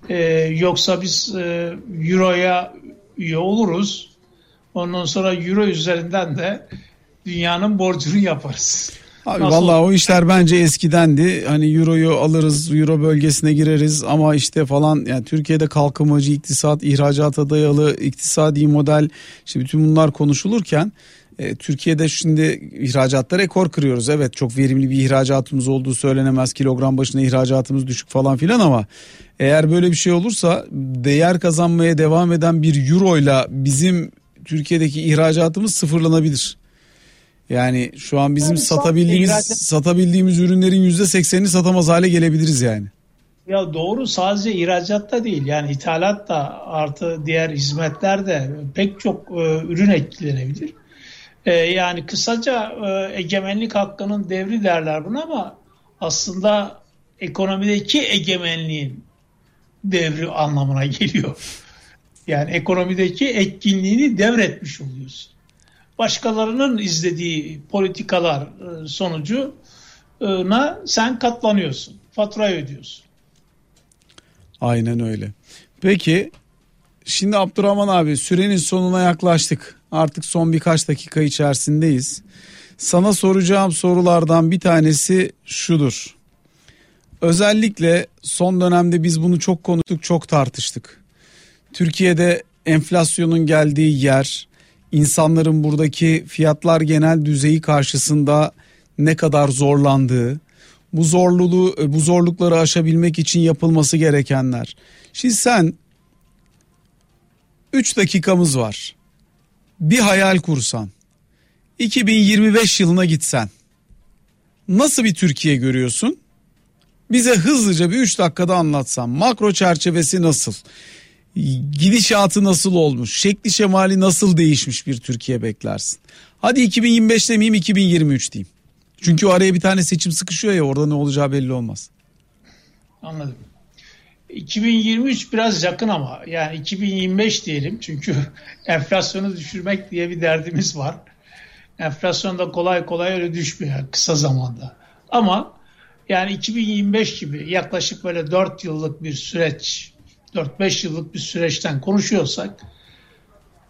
Ee, yoksa biz e, Euro'ya üye oluruz. Ondan sonra Euro üzerinden de dünyanın borcunu yaparız. Abi Nasıl vallahi o işler bence eskidendi. Hani euroyu alırız, euro bölgesine gireriz ama işte falan yani Türkiye'de kalkınmacı iktisat, ihracata dayalı iktisadi model işte bütün bunlar konuşulurken e, Türkiye'de şimdi ihracatta rekor kırıyoruz. Evet çok verimli bir ihracatımız olduğu söylenemez. Kilogram başına ihracatımız düşük falan filan ama eğer böyle bir şey olursa değer kazanmaya devam eden bir euro ile bizim Türkiye'deki ihracatımız sıfırlanabilir. Yani şu an bizim yani satabildiğimiz ihracat... satabildiğimiz ürünlerin yüzde seksenini satamaz hale gelebiliriz yani. Ya doğru sadece ihracatta değil yani ithalat da artı diğer hizmetler de pek çok e, ürün etkilenebilir. E, yani kısaca e, egemenlik hakkının devri derler buna ama aslında ekonomideki egemenliğin devri anlamına geliyor. Yani ekonomideki etkinliğini devretmiş oluyorsun başkalarının izlediği politikalar e, sonucuna sen katlanıyorsun. Faturayı ödüyorsun. Aynen öyle. Peki şimdi Abdurrahman abi sürenin sonuna yaklaştık. Artık son birkaç dakika içerisindeyiz. Sana soracağım sorulardan bir tanesi şudur. Özellikle son dönemde biz bunu çok konuştuk, çok tartıştık. Türkiye'de enflasyonun geldiği yer, insanların buradaki fiyatlar genel düzeyi karşısında ne kadar zorlandığı, bu zorluluğu bu zorlukları aşabilmek için yapılması gerekenler. Şimdi sen 3 dakikamız var. Bir hayal kursan. 2025 yılına gitsen. Nasıl bir Türkiye görüyorsun? Bize hızlıca bir 3 dakikada anlatsan. Makro çerçevesi nasıl? gidişatı nasıl olmuş, şekli şemali nasıl değişmiş bir Türkiye beklersin? Hadi 2025 demeyeyim 2023 diyeyim. Çünkü araya bir tane seçim sıkışıyor ya orada ne olacağı belli olmaz. Anladım. 2023 biraz yakın ama yani 2025 diyelim çünkü enflasyonu düşürmek diye bir derdimiz var. Enflasyon da kolay kolay öyle düşmüyor kısa zamanda. Ama yani 2025 gibi yaklaşık böyle 4 yıllık bir süreç, 4-5 yıllık bir süreçten konuşuyorsak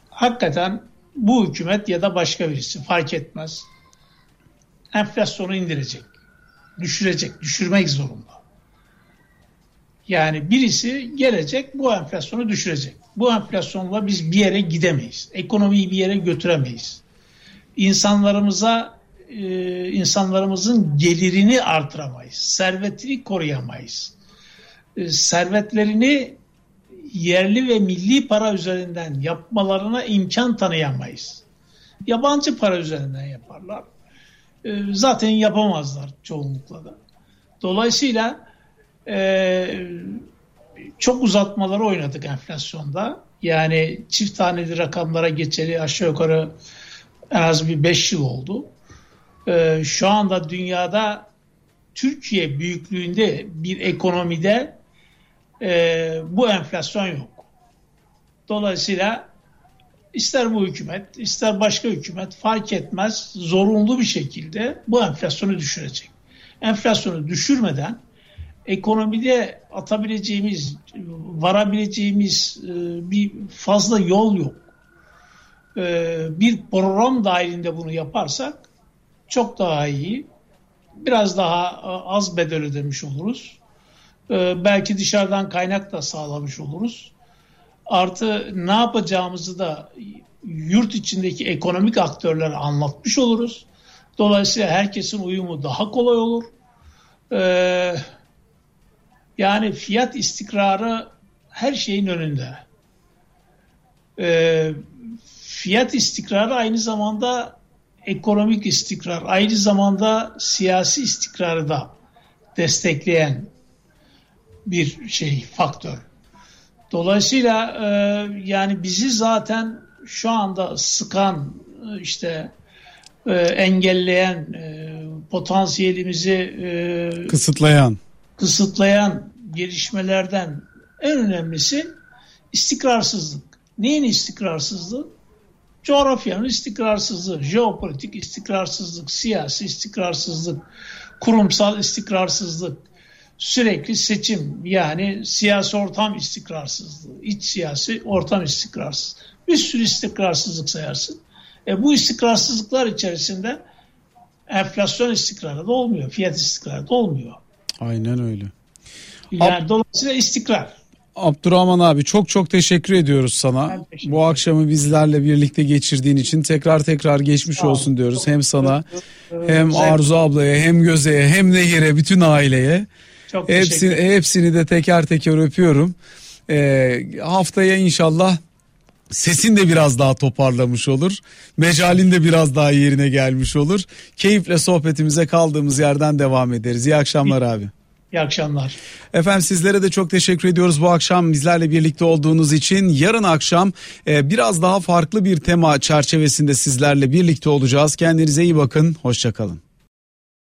hakikaten bu hükümet ya da başka birisi fark etmez. Enflasyonu indirecek, düşürecek, düşürmek zorunda. Yani birisi gelecek bu enflasyonu düşürecek. Bu enflasyonla biz bir yere gidemeyiz. Ekonomiyi bir yere götüremeyiz. İnsanlarımıza e, insanlarımızın gelirini artıramayız. Servetini koruyamayız. E, servetlerini yerli ve milli para üzerinden yapmalarına imkan tanıyamayız. Yabancı para üzerinden yaparlar. E, zaten yapamazlar çoğunlukla da. Dolayısıyla e, çok uzatmaları oynadık enflasyonda. Yani çift taneli rakamlara geçeli aşağı yukarı en az bir 5 yıl oldu. E, şu anda dünyada Türkiye büyüklüğünde bir ekonomide e, bu enflasyon yok. Dolayısıyla ister bu hükümet ister başka hükümet fark etmez zorunlu bir şekilde bu enflasyonu düşürecek. Enflasyonu düşürmeden ekonomide atabileceğimiz, varabileceğimiz e, bir fazla yol yok. E, bir program dahilinde bunu yaparsak çok daha iyi. Biraz daha e, az bedel ödemiş oluruz. Belki dışarıdan kaynak da sağlamış oluruz. Artı ne yapacağımızı da yurt içindeki ekonomik aktörlere anlatmış oluruz. Dolayısıyla herkesin uyumu daha kolay olur. Ee, yani fiyat istikrarı her şeyin önünde. E, fiyat istikrarı aynı zamanda ekonomik istikrar, aynı zamanda siyasi istikrarı da destekleyen bir şey, faktör. Dolayısıyla e, yani bizi zaten şu anda sıkan, işte e, engelleyen, e, potansiyelimizi e, kısıtlayan kısıtlayan gelişmelerden en önemlisi istikrarsızlık. Neyin istikrarsızlığı? Coğrafyanın istikrarsızlığı, jeopolitik istikrarsızlık, siyasi istikrarsızlık, kurumsal istikrarsızlık, sürekli seçim yani siyasi ortam istikrarsızlığı, iç siyasi ortam istikrarsız. Bir sürü istikrarsızlık sayarsın. E bu istikrarsızlıklar içerisinde enflasyon istikrarı da olmuyor, fiyat istikrarı da olmuyor. Aynen öyle. Yani Ab- dolayısıyla istikrar. Abdurrahman abi çok çok teşekkür ediyoruz sana. Teşekkür Bu akşamı bizlerle birlikte geçirdiğin için tekrar tekrar geçmiş Sağ olsun diyoruz. Hem sana hem Arzu ablaya hem Göze'ye hem Nehir'e bütün aileye. Çok hepsini, hepsini de teker teker öpüyorum. Ee, haftaya inşallah sesin de biraz daha toparlamış olur. Mecalin de biraz daha yerine gelmiş olur. Keyifle sohbetimize kaldığımız yerden devam ederiz. İyi akşamlar abi. İyi akşamlar. Efendim sizlere de çok teşekkür ediyoruz bu akşam bizlerle birlikte olduğunuz için. Yarın akşam e, biraz daha farklı bir tema çerçevesinde sizlerle birlikte olacağız. Kendinize iyi bakın. Hoşçakalın.